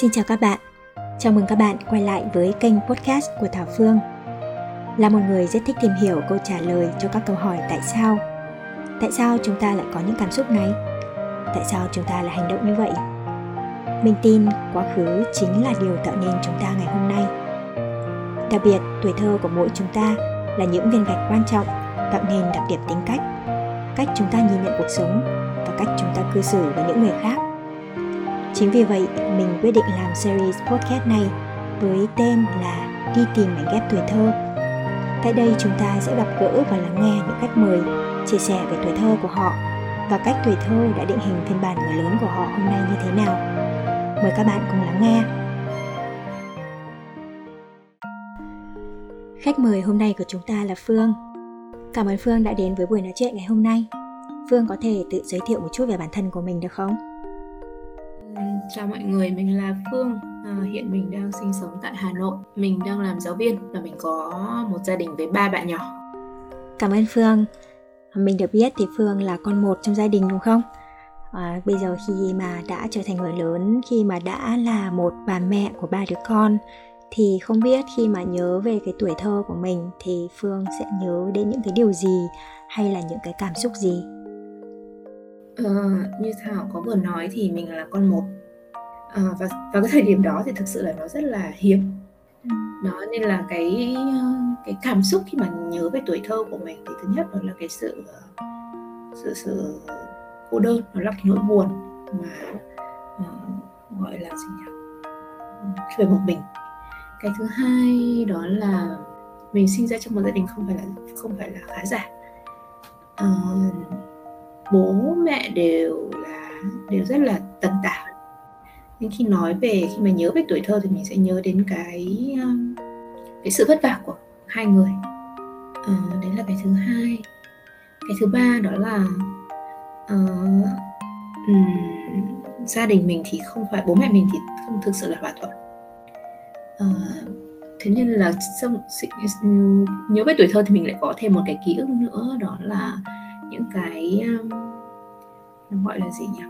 Xin chào các bạn. Chào mừng các bạn quay lại với kênh podcast của Thảo Phương. Là một người rất thích tìm hiểu câu trả lời cho các câu hỏi tại sao. Tại sao chúng ta lại có những cảm xúc này? Tại sao chúng ta lại hành động như vậy? Mình tin quá khứ chính là điều tạo nên chúng ta ngày hôm nay. Đặc biệt, tuổi thơ của mỗi chúng ta là những viên gạch quan trọng tạo nên đặc điểm tính cách, cách chúng ta nhìn nhận cuộc sống và cách chúng ta cư xử với những người khác Chính vì vậy, mình quyết định làm series podcast này với tên là Đi tìm mảnh ghép tuổi thơ. Tại đây chúng ta sẽ gặp gỡ và lắng nghe những khách mời chia sẻ về tuổi thơ của họ và cách tuổi thơ đã định hình phiên bản người lớn của họ hôm nay như thế nào. Mời các bạn cùng lắng nghe. Khách mời hôm nay của chúng ta là Phương. Cảm ơn Phương đã đến với buổi nói chuyện ngày hôm nay. Phương có thể tự giới thiệu một chút về bản thân của mình được không? Chào mọi người, mình là Phương. À, hiện mình đang sinh sống tại Hà Nội. Mình đang làm giáo viên và mình có một gia đình với ba bạn nhỏ. Cảm ơn Phương. Mình được biết thì Phương là con một trong gia đình đúng không? À, bây giờ khi mà đã trở thành người lớn, khi mà đã là một bà mẹ của ba đứa con thì không biết khi mà nhớ về cái tuổi thơ của mình thì Phương sẽ nhớ đến những cái điều gì hay là những cái cảm xúc gì? Ờ, như Thảo có vừa nói thì mình là con một. À, và vào cái thời điểm đó thì thực sự là nó rất là hiếm. Đó nên là cái cái cảm xúc khi mà nhớ về tuổi thơ của mình thì thứ nhất đó là cái sự sự sự cô đơn nó là cái nỗi buồn mà uh, gọi là gì nhỉ? Khi phải một mình. Cái thứ hai đó là mình sinh ra trong một gia đình không phải là không phải là khá giả. Uh, bố mẹ đều là đều rất là tần tảo nhưng khi nói về khi mà nhớ về tuổi thơ thì mình sẽ nhớ đến cái um, cái sự vất vả của hai người. À, đấy là cái thứ hai. Cái thứ ba đó là uh, um, gia đình mình thì không phải bố mẹ mình thì không thực sự là hòa thuận. Uh, thế nên là xong nhớ về tuổi thơ thì mình lại có thêm một cái ký ức nữa đó là những cái um, nó gọi là gì nhỉ?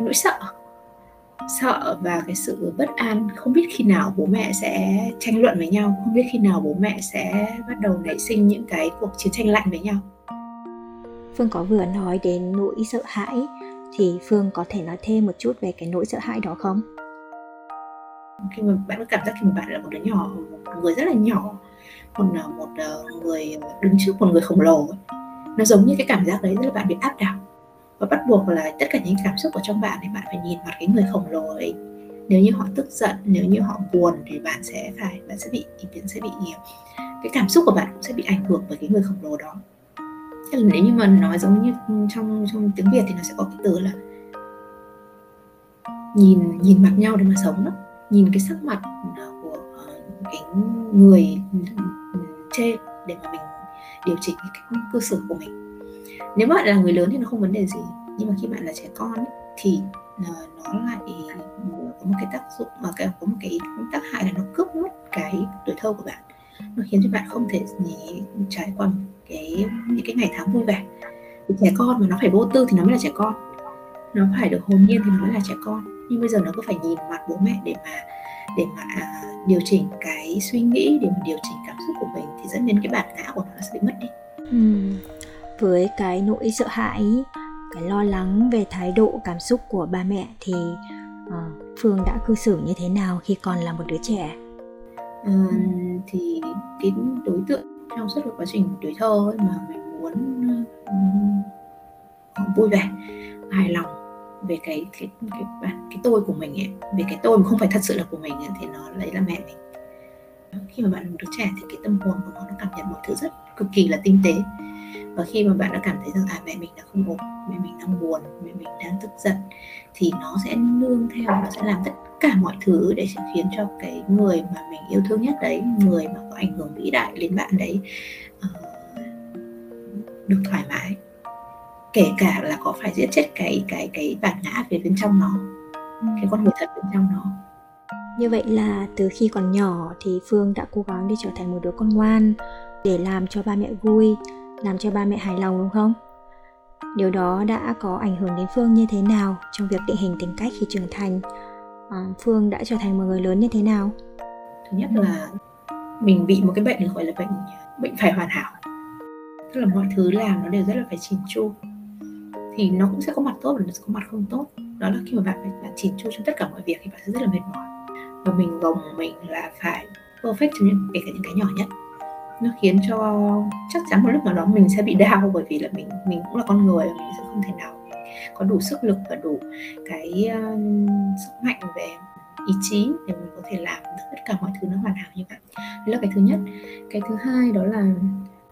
Nỗi sợ. Sợ và cái sự bất an. Không biết khi nào bố mẹ sẽ tranh luận với nhau. Không biết khi nào bố mẹ sẽ bắt đầu nảy sinh những cái cuộc chiến tranh lạnh với nhau. Phương có vừa nói đến nỗi sợ hãi. Thì phương có thể nói thêm một chút về cái nỗi sợ hãi đó không? Khi mà bạn có cảm giác khi mà bạn là một đứa nhỏ một người rất là nhỏ một một ờ, người đứng trước một người khổng lồ nó giống như cái cảm giác đấy tức là bạn bị áp đảo. Và bắt buộc là tất cả những cảm xúc ở trong bạn thì bạn phải nhìn mặt cái người khổng lồ ấy. Nếu như họ tức giận, nếu như họ buồn thì bạn sẽ phải, bạn sẽ bị bạn sẽ bị, cái cảm xúc của bạn cũng sẽ bị ảnh hưởng bởi cái người khổng lồ đó. Thế là nếu như mà nói giống như trong trong tiếng việt thì nó sẽ có cái từ là nhìn nhìn mặt nhau để mà sống đó. Nhìn cái sắc mặt ờ, của ờ, cái người ừ, ừ, trên để mà mình điều chỉnh cái cách cư xử của mình. Nếu bạn là người lớn thì nó không vấn đề gì nhưng mà khi bạn là trẻ con ấy, thì ờ, nó lại có một cái tác dụng mà cái có một cái tác hại là nó cướp mất cái tuổi thơ của bạn. Nó khiến cho bạn không thể trải qua cái những cái ngày tháng vui vẻ. Thì trẻ con mà nó phải vô tư thì nó mới là trẻ con. Nó phải được hồn nhiên thì nó mới là trẻ con. Nhưng bây giờ nó cứ phải nhìn mặt bố mẹ để mà để mà à, điều chỉnh cái suy nghĩ để mà điều chỉnh cái xúc của mình thì dẫn đến cái bản ngã của nó sẽ bị mất đi. Ừ với cái nỗi sợ hãi cái lo lắng về thái độ cảm xúc của ba mẹ thì uh, phương đã cư xử như thế nào khi còn là một đứa trẻ? Ừ, thì cái đối tượng trong suốt quá trình tuổi thơ ấy mà mình muốn uh, vui vẻ hài lòng về cái cái cái bản cái tôi của mình ấy về cái tôi mà không phải thật sự là của mình ấy, thì nó lấy là mẹ mình khi mà bạn là một đứa trẻ thì cái tâm hồn của nó nó cảm nhận mọi thứ rất cực kỳ là tinh tế. Và khi mà bạn đã cảm thấy rằng à mẹ mình đã không ổn mẹ mình đang buồn mẹ mình đang tức giận thì nó sẽ nương theo nó sẽ làm tất cả mọi thứ để sẽ khiến cho cái người mà mình yêu thương nhất đấy người mà có ảnh hưởng vĩ đại đến bạn đấy uh, được thoải mái. Kể cả là có phải giết chết cái cái cái bản ngã về bên trong nó cái con người thật bên trong nó như vậy là từ khi còn nhỏ thì phương đã cố gắng để trở thành một đứa con ngoan để làm cho ba mẹ vui làm cho ba mẹ hài lòng đúng không? Điều đó đã có ảnh hưởng đến phương như thế nào trong việc định hình tính cách khi trưởng thành? À, Phương đã trở thành một người lớn như thế nào? Thứ nhất là mình bị một cái bệnh gọi là bệnh bệnh phải hoàn hảo. Tức là mọi thứ làm nó đều rất là phải chỉn chu. Thì nó cũng sẽ có mặt tốt và nó sẽ có mặt không tốt. Đó là khi mà bạn phải bạn chỉn chu trong tất cả mọi việc thì bạn sẽ rất là mệt mỏi và mình gồng mình là phải perfect trong những kể cả những cái nhỏ nhất. Nó khiến cho chắc chắn một lúc nào đó mình sẽ bị đau bởi vì là mình mình cũng là con người và mình sẽ không thể nào có đủ sức lực và đủ cái uh, sức mạnh về ý chí để mình có thể làm tất cả mọi thứ nó hoàn hảo như vậy. Đấy là cái thứ nhất. Cái thứ hai đó là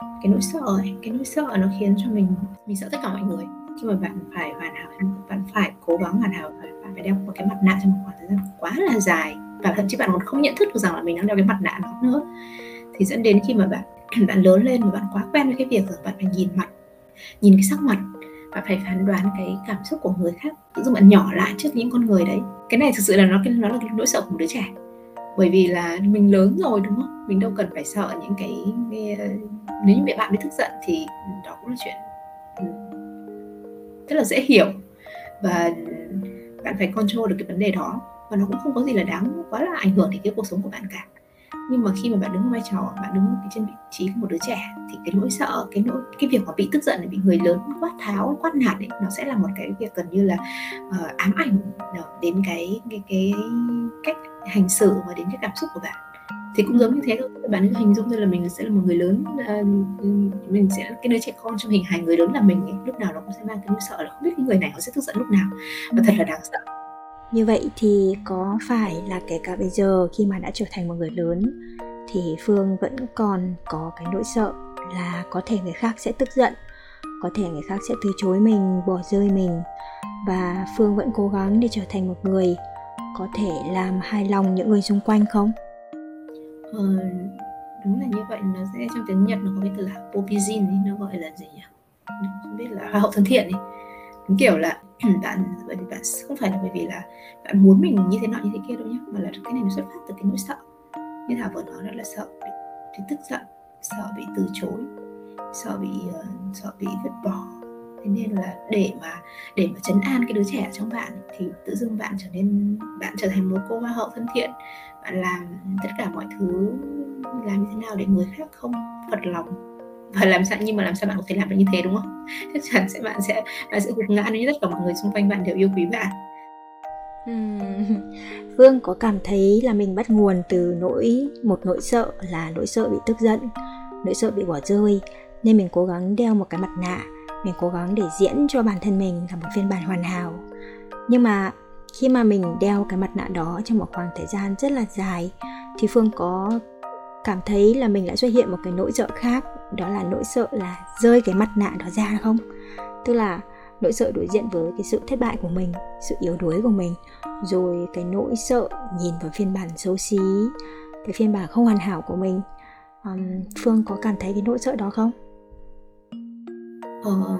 cái nỗi sợ ấy. cái nỗi sợ nó khiến cho mình mình sợ tất cả mọi người. Khi mà bạn phải hoàn hảo bạn phải cố gắng hoàn hảo bạn phải đeo một cái mặt nạ trong một khoảng thời gian quá là dài và thậm chí bạn còn không nhận thức được rằng là mình đang đeo cái mặt nạ đó nữa. Thì dẫn đến khi mà bạn bạn lớn lên và bạn quá quen với cái việc rồi bạn phải nhìn mặt nhìn cái sắc mặt bạn phải phán đoán cái cảm xúc của người khác. Tự dưng bạn nhỏ lại trước những con người đấy. Cái này thực sự là nó nó là cái nỗi sợ của một đứa trẻ. Bởi vì là mình lớn rồi đúng không? Mình đâu cần phải sợ những cái, cái ờ, nếu như mẹ bạn bị tức giận thì đó cũng là chuyện ừ, rất là dễ hiểu. Và bạn phải control được cái vấn đề đó và nó cũng không có gì là đáng quá là ảnh hưởng đến cái cuộc sống của bạn cả. Nhưng mà khi mà bạn đứng ở vai trò bạn đứng trên vị trí của một đứa trẻ thì cái nỗi sợ cái nỗi cái việc mà bị tức giận bị người lớn quát tháo quát nạt ấy nó sẽ là một cái việc gần như là uh, ám ảnh ờ, đến cái cái cái cách hành xử và đến cái cảm xúc của bạn. Thì cũng giống như thế thôi. Bạn cứ hình dung ra là mình sẽ là một người lớn uh, mình sẽ cái đứa trẻ con trong hình hài người lớn là mình ấy. lúc nào nó cũng sẽ mang cái nỗi sợ là không biết cái người này nó sẽ tức giận lúc nào. Và thật là đáng sợ như vậy thì có phải là kể cả bây giờ khi mà đã trở thành một người lớn thì phương vẫn còn có cái nỗi sợ là có thể người khác sẽ tức giận có thể người khác sẽ từ chối mình bỏ rơi mình và phương vẫn cố gắng để trở thành một người có thể làm hài lòng những người xung quanh không? Ờ, đúng là như vậy. Nó sẽ trong tiếng nhật nó có cái từ là popizin nó gọi là gì nhỉ? Không biết là hoa hậu thân thiện ấy. Đúng kiểu là bạn bởi vì bạn không phải là bởi vì là bạn muốn mình như thế nọ như thế kia đâu nhé mà là cái này nó xuất phát từ cái nỗi sợ. Như thảo vừa nói rất là sợ bị, bị tức giận sợ bị từ chối sợ bị uh, sợ bị vứt bỏ. Thế nên là để mà để mà chấn an cái đứa trẻ trong bạn thì tự dưng bạn trở nên bạn trở thành một cô hoa hậu thân thiện. Bạn làm tất cả mọi thứ làm như thế nào để người khác không phật lòng? Và làm sao nhưng mà làm sao bạn có thể làm được như thế đúng không? Chắc chắn sẽ bạn sẽ bạn sẽ gục ngã nếu như tất cả mọi người xung quanh bạn đều yêu quý bạn. Phương có cảm thấy là mình bắt nguồn từ nỗi một nỗi sợ là nỗi sợ bị tức giận, nỗi sợ bị bỏ rơi. Nên mình cố gắng đeo một cái mặt nạ, mình cố gắng để diễn cho bản thân mình là một phiên bản hoàn hảo. Nhưng mà khi mà mình đeo cái mặt nạ đó trong một khoảng thời gian rất là dài thì Phương có cảm thấy là mình lại xuất hiện một cái nỗi sợ khác đó là nỗi sợ là rơi cái mặt nạ đó ra không? Tức là nỗi sợ đối diện với cái sự thất bại của mình sự yếu đuối của mình rồi cái nỗi sợ nhìn vào phiên bản xấu xí cái phiên bản không hoàn hảo của mình. Um, phương có cảm thấy cái nỗi sợ đó không? Ờ,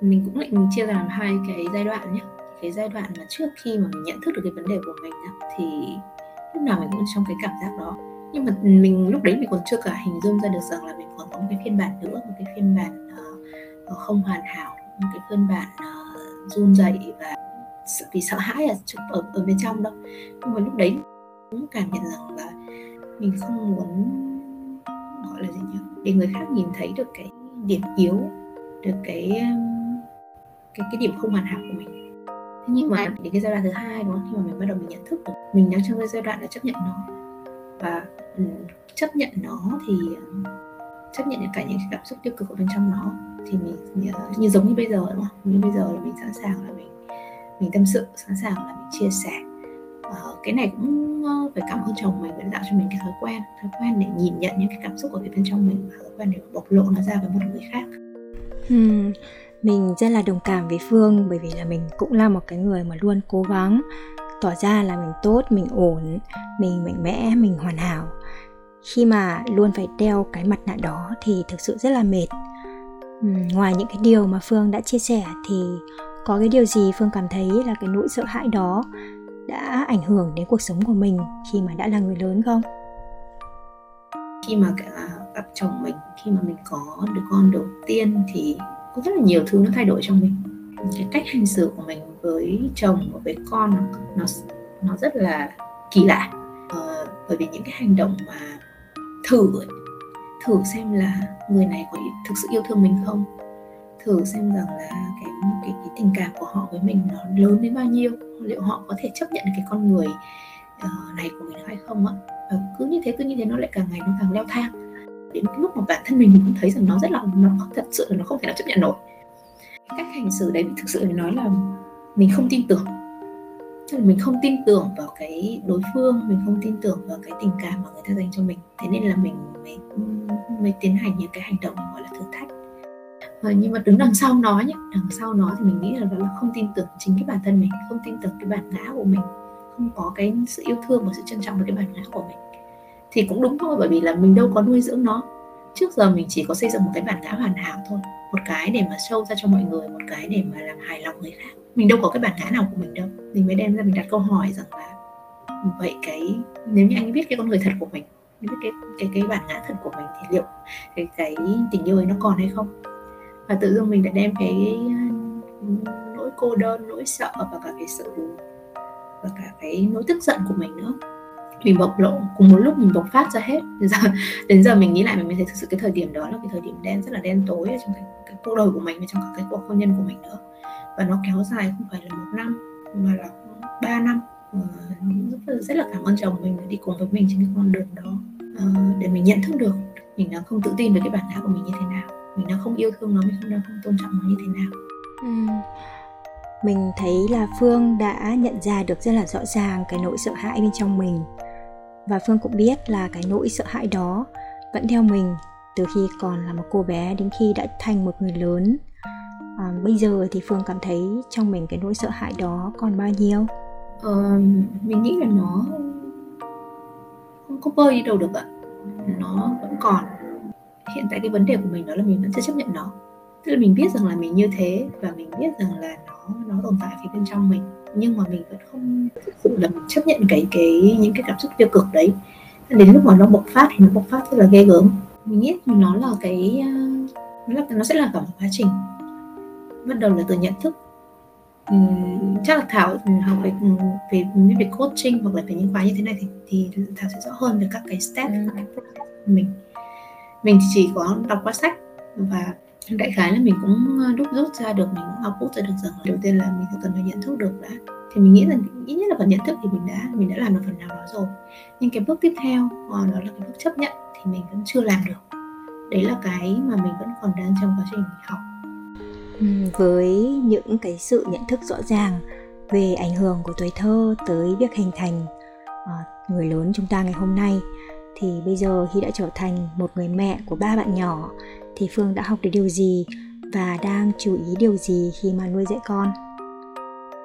mình cũng định chia làm hai cái giai đoạn nhé cái giai đoạn mà trước khi mà mình nhận thức được cái vấn đề của mình thì lúc nào mình cũng trong cái cảm giác đó nhưng mà mình lúc đấy mình còn chưa cả hình dung ra được rằng là mình còn có một cái phiên bản nữa một cái phiên bản uh, không hoàn hảo một cái phiên bản uh, run rẩy và vì sợ hãi ở, ở ở bên trong đâu. Nhưng mà lúc đấy cũng cảm nhận rằng là mình không muốn gọi là gì nhỉ để người khác nhìn thấy được cái điểm yếu được cái cái cái điểm không hoàn hảo của mình. Thế nhưng mà đến cái giai đoạn thứ hai đúng không? Khi mà mình bắt đầu mình nhận thức được mình đang trong cái giai đoạn là chấp nhận nó và um, chấp nhận nó thì ừ, chấp nhận cả những cảm xúc tiêu cực ở bên trong nó thì mình như, ờ, như giống như bây giờ đúng không? Như bây giờ là mình sẵn sàng là mình mình tâm sự sẵn sàng là mình chia sẻ. Uh, cái này cũng uh, phải cảm ơn chồng mình đã tạo cho mình cái thói quen thói quen để nhìn nhận những cái cảm xúc ở bên trong mình và thói quen để bộc lộ nó ra với một người khác. Hmm, mình rất là đồng cảm với phương bởi vì là mình cũng là một cái người mà luôn cố gắng tỏ ra là mình tốt, mình ổn, mình mạnh mẽ, mình hoàn hảo. Khi mà luôn phải đeo cái mặt nạ đó thì thực sự rất là mệt. Ngoài những cái điều mà phương đã chia sẻ thì có cái điều gì phương cảm thấy là cái nỗi sợ hãi đó đã ảnh hưởng đến cuộc sống của mình khi mà đã là người lớn không? Khi mà gặp chồng mình, khi mà mình có đứa con đầu tiên thì có rất là nhiều thứ nó thay đổi trong mình. Cái cách hành xử của mình với chồng và với con nó, nó rất là kỳ lạ. Ờ, bởi vì những cái hành động mà thử ấy, thử xem là người này có thực sự yêu thương mình không? Thử xem rằng là cái cái, cái tình cảm của họ với mình nó lớn đến bao nhiêu? Liệu họ có thể chấp nhận cái con người uh, này của mình hay không á? Và cứ như thế cứ như thế nó lại càng ngày nó càng leo thang. Đến lúc mà bản thân mình cũng thấy rằng nó rất là nó thật sự là nó không thể nào chấp nhận nổi. Cách hành xử đấy thực sự nói là mình không tin tưởng. Tức là mình không tin tưởng vào cái đối phương, mình không tin tưởng vào cái tình cảm mà người ta dành cho mình. Thế nên là mình mới mới tiến hành những cái hành động gọi là thử thách. Và nhưng mà đứng đằng sau nó nhé đằng sau nó thì mình nghĩ là đó là không tin tưởng chính cái bản thân mình, không tin tưởng cái bản ngã của mình, không có cái sự yêu thương và sự trân trọng với cái bản ngã của mình. Thì cũng đúng thôi, bởi vì là mình đâu có nuôi dưỡng nó. Trước giờ mình chỉ có xây dựng một cái bản ngã hoàn hảo thôi một cái để mà show ra cho mọi người, một cái để mà làm hài lòng người khác. Mình đâu có cái bản ngã nào của mình đâu. Mình mới đem ra mình đặt câu hỏi rằng là, vậy cái, nếu như anh biết cái con người thật của mình biết cái cái cái bản ngã thật của mình thì liệu cái cái tình yêu ấy nó còn hay không? Và tự dưng mình đã đem cái nỗi cô đơn, nỗi sợ và cả cái sự, và cả cái nỗi tức giận của mình nữa mình bộc lộ cùng một lúc mình bộc phát ra hết. Đến giờ đến giờ mình nghĩ lại mình mới thấy thực sự cái thời điểm đó là cái thời điểm đen rất là đen tối ở trong cái, cái cuộc đời của mình và trong cả cái cuộc hôn nhân của mình nữa. Và nó kéo dài không phải là một năm mà là ba năm. Ờ, rất, rất là cảm ơn chồng mình đã đi cùng với mình trên cái con đường đó. Ờ, để mình nhận thức được mình đang không tự tin về cái bản ngã của mình như thế nào. Mình đang không yêu thương nó mình không đang không tôn trọng nó như thế nào. Ừ. mình thấy là phương đã nhận ra được rất là rõ ràng cái nỗi sợ hãi bên trong mình và phương cũng biết là cái nỗi sợ hãi đó vẫn theo mình từ khi còn là một cô bé đến khi đã thành một người lớn. À, bây giờ thì phương cảm thấy trong mình cái nỗi sợ hãi đó còn bao nhiêu? Ờ, mình nghĩ là nó không có bơi đi đâu được ạ. Nó vẫn còn. Hiện tại cái vấn đề của mình đó là mình vẫn chưa chấp nhận nó. Tức là mình biết rằng là mình như thế và mình biết rằng là nó nó tồn tại phía bên trong mình nhưng mà mình vẫn không thực sự là chấp nhận cái cái những cái cảm xúc tiêu cực đấy. Đến lúc mà nó bộc phát thì nó bộc phát rất là ghê gớm. Mình nghĩ nó là cái nó, là, nó sẽ là cả một quá trình. Bắt đầu là từ nhận thức. Uhm, chắc là thảo học về về về coaching hoặc là về những khóa như thế này thì thì thảo sẽ rõ hơn về các cái step các cái process của mình. Mình chỉ có đọc qua sách và đại khái là mình cũng ờ, đúc rút ra được, mình cũng output ra được rằng đầu tiên là mình cần phải nhận thức được đã. Thì mình nghĩ rằng ít nhất là phần nhận thức thì mình đã mình đã làm được phần nào đó rồi. Nhưng cái bước tiếp theo ờ, đó là cái bước chấp nhận thì mình vẫn chưa làm được. Đấy là cái mà mình vẫn còn đang trong quá trình học. Với những cái sự nhận thức rõ ràng về ảnh hưởng của tuổi thơ tới việc hình thành ờ, người lớn chúng ta ngày hôm nay, thì bây giờ khi đã trở thành một người mẹ của ba bạn nhỏ thì phương đã học được điều gì và đang chú ý điều gì khi mà nuôi dạy con?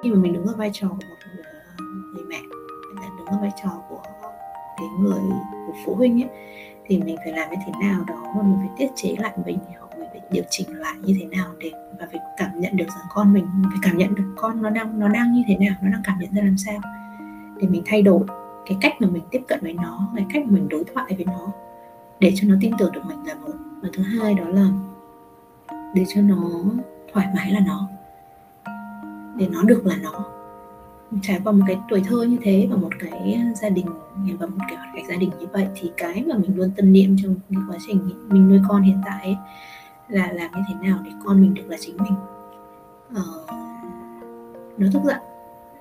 Khi mà mình đứng ở vai trò của một người, người mẹ đứng ở vai trò của cái người của phụ huynh ấy thì mình phải làm như thế nào đó và mình phải tiết chế lại mình hoặc mình phải điều chỉnh lại như thế nào để và phải cảm nhận được rằng con mình phải cảm nhận được con nó đang nó đang như thế nào nó đang cảm nhận ra làm sao. Để mình thay đổi cái cách mà mình tiếp cận với nó cái cách mà mình đối thoại với nó để cho nó tin tưởng được mình là một và thứ hai đó là để cho nó thoải mái là nó. Để nó được là nó. Trải qua một cái tuổi thơ như thế và một cái gia đình và một cái hoàn cảnh gia đình như vậy thì cái mà mình luôn tâm niệm trong cái quá trình mình nuôi con hiện tại ấy, là làm như thế nào để con mình được là chính mình. Ờ, nó tức giận.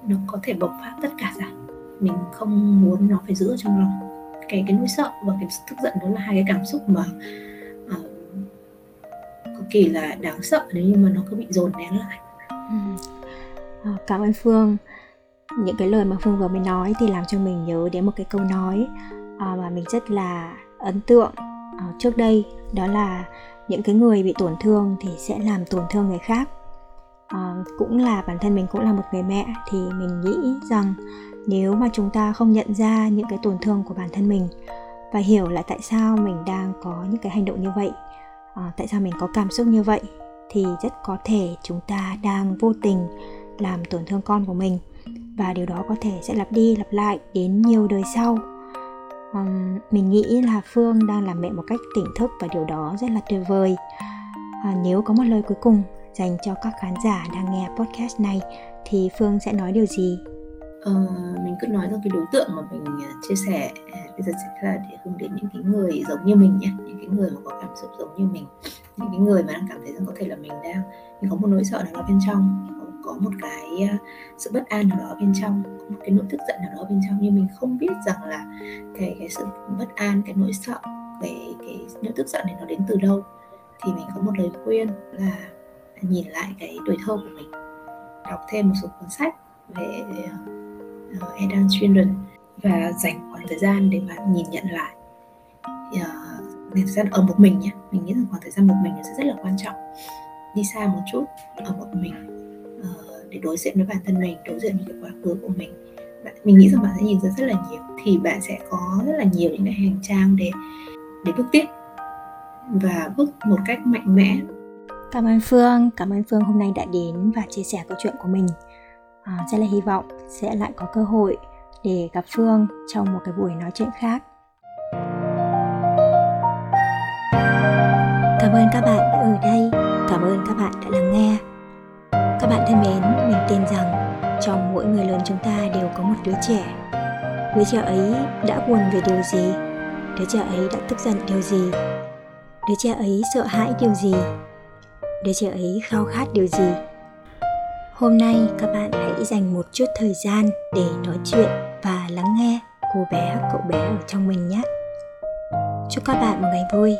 Nó có thể bộc phát tất cả ra. Mình không muốn nó phải giữ ở trong lòng. Cái cái nỗi sợ và cái tức giận đó là hai cái cảm xúc mà kỳ là đáng sợ nếu như mà nó cứ bị dồn nén lại. Ừ. Ờ, cảm ơn phương. Những cái lời mà phương vừa mới nói thì làm cho mình nhớ đến một cái câu nói à, mà mình rất là ấn tượng à, trước đây đó là những cái người bị tổn thương thì sẽ làm tổn thương người khác. À, cũng là bản thân mình cũng là một người mẹ thì mình nghĩ rằng nếu mà chúng ta không nhận ra những cái tổn thương của bản thân mình và hiểu là tại sao mình đang có những cái hành động như vậy à, tại sao mình có cảm xúc như vậy? Thì rất có thể chúng ta đang vô tình làm tổn thương con của mình. Và điều đó có thể sẽ lặp đi lặp lại đến nhiều đời sau. Um, mình nghĩ là phương đang làm mẹ một cách tỉnh thức và điều đó rất là tuyệt vời. À, nếu có một lời cuối cùng dành cho các khán giả đang nghe podcast này thì phương sẽ nói điều gì? Uh, mình cứ nói rằng cái đối tượng mà mình à, chia sẻ. À, bây giờ sẽ là để hướng đến những cái người giống như mình nhé những cái người mà có cảm xúc giống như mình những cái người mà đang cảm thấy rằng có thể là mình đang mình có một nỗi sợ nào đó bên trong có một cái à, sự bất an nào đó bên trong có một cái nỗi tức giận nào đó bên trong nhưng mình không biết rằng là cái cái sự bất an cái nỗi sợ cái cái nỗi tức giận này nó đến từ đâu. Thì mình có một lời khuyên là nhìn lại cái tuổi thơ của mình đọc thêm một số cuốn sách về uh, Eden Children và dành khoảng thời gian để mà nhìn nhận lại. Uh, thời gian ở một mình nhé mình nghĩ rằng khoảng thời gian một mình sẽ rất là quan trọng. Đi xa một chút ở một mình uh, để đối diện với bản thân mình đối diện với cái quá khứ của mình. Mình nghĩ rằng bạn sẽ nhìn ra rất là nhiều. Thì bạn sẽ có rất là nhiều những cái hành trang để để bước tiếp và bước một cách mạnh mẽ. Cảm ơn phương. Cảm ơn phương hôm nay đã đến và chia sẻ câu chuyện của mình à, rất là hy vọng sẽ lại có cơ hội để gặp phương trong một cái buổi nói chuyện khác. Cảm ơn các bạn đã ở đây. Cảm ơn các bạn đã lắng nghe. Các bạn thân mến mình tin rằng trong mỗi người lớn chúng ta đều có một đứa trẻ. Đứa trẻ ấy đã buồn về điều gì? Đứa trẻ ấy đã tức giận điều gì? Đứa trẻ ấy sợ hãi điều gì? Đứa trẻ ấy khao khát điều gì? Hôm nay các bạn hãy dành một chút thời gian để nói chuyện và lắng nghe cô bé, cậu bé ở trong mình nhé. Chúc các bạn một ngày vui.